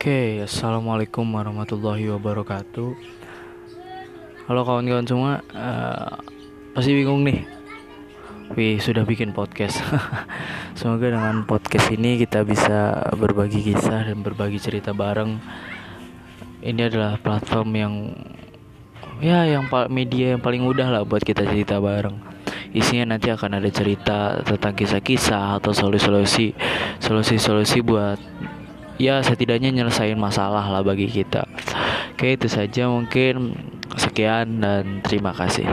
Oke, assalamualaikum warahmatullahi wabarakatuh. Halo kawan-kawan semua, uh, pasti bingung nih. Wih, sudah bikin podcast. Semoga dengan podcast ini kita bisa berbagi kisah dan berbagi cerita bareng. Ini adalah platform yang ya yang media yang paling mudah lah buat kita cerita bareng. Isinya nanti akan ada cerita tentang kisah-kisah atau solusi-solusi solusi-solusi buat ya setidaknya nyelesain masalah lah bagi kita. Oke, itu saja mungkin sekian dan terima kasih.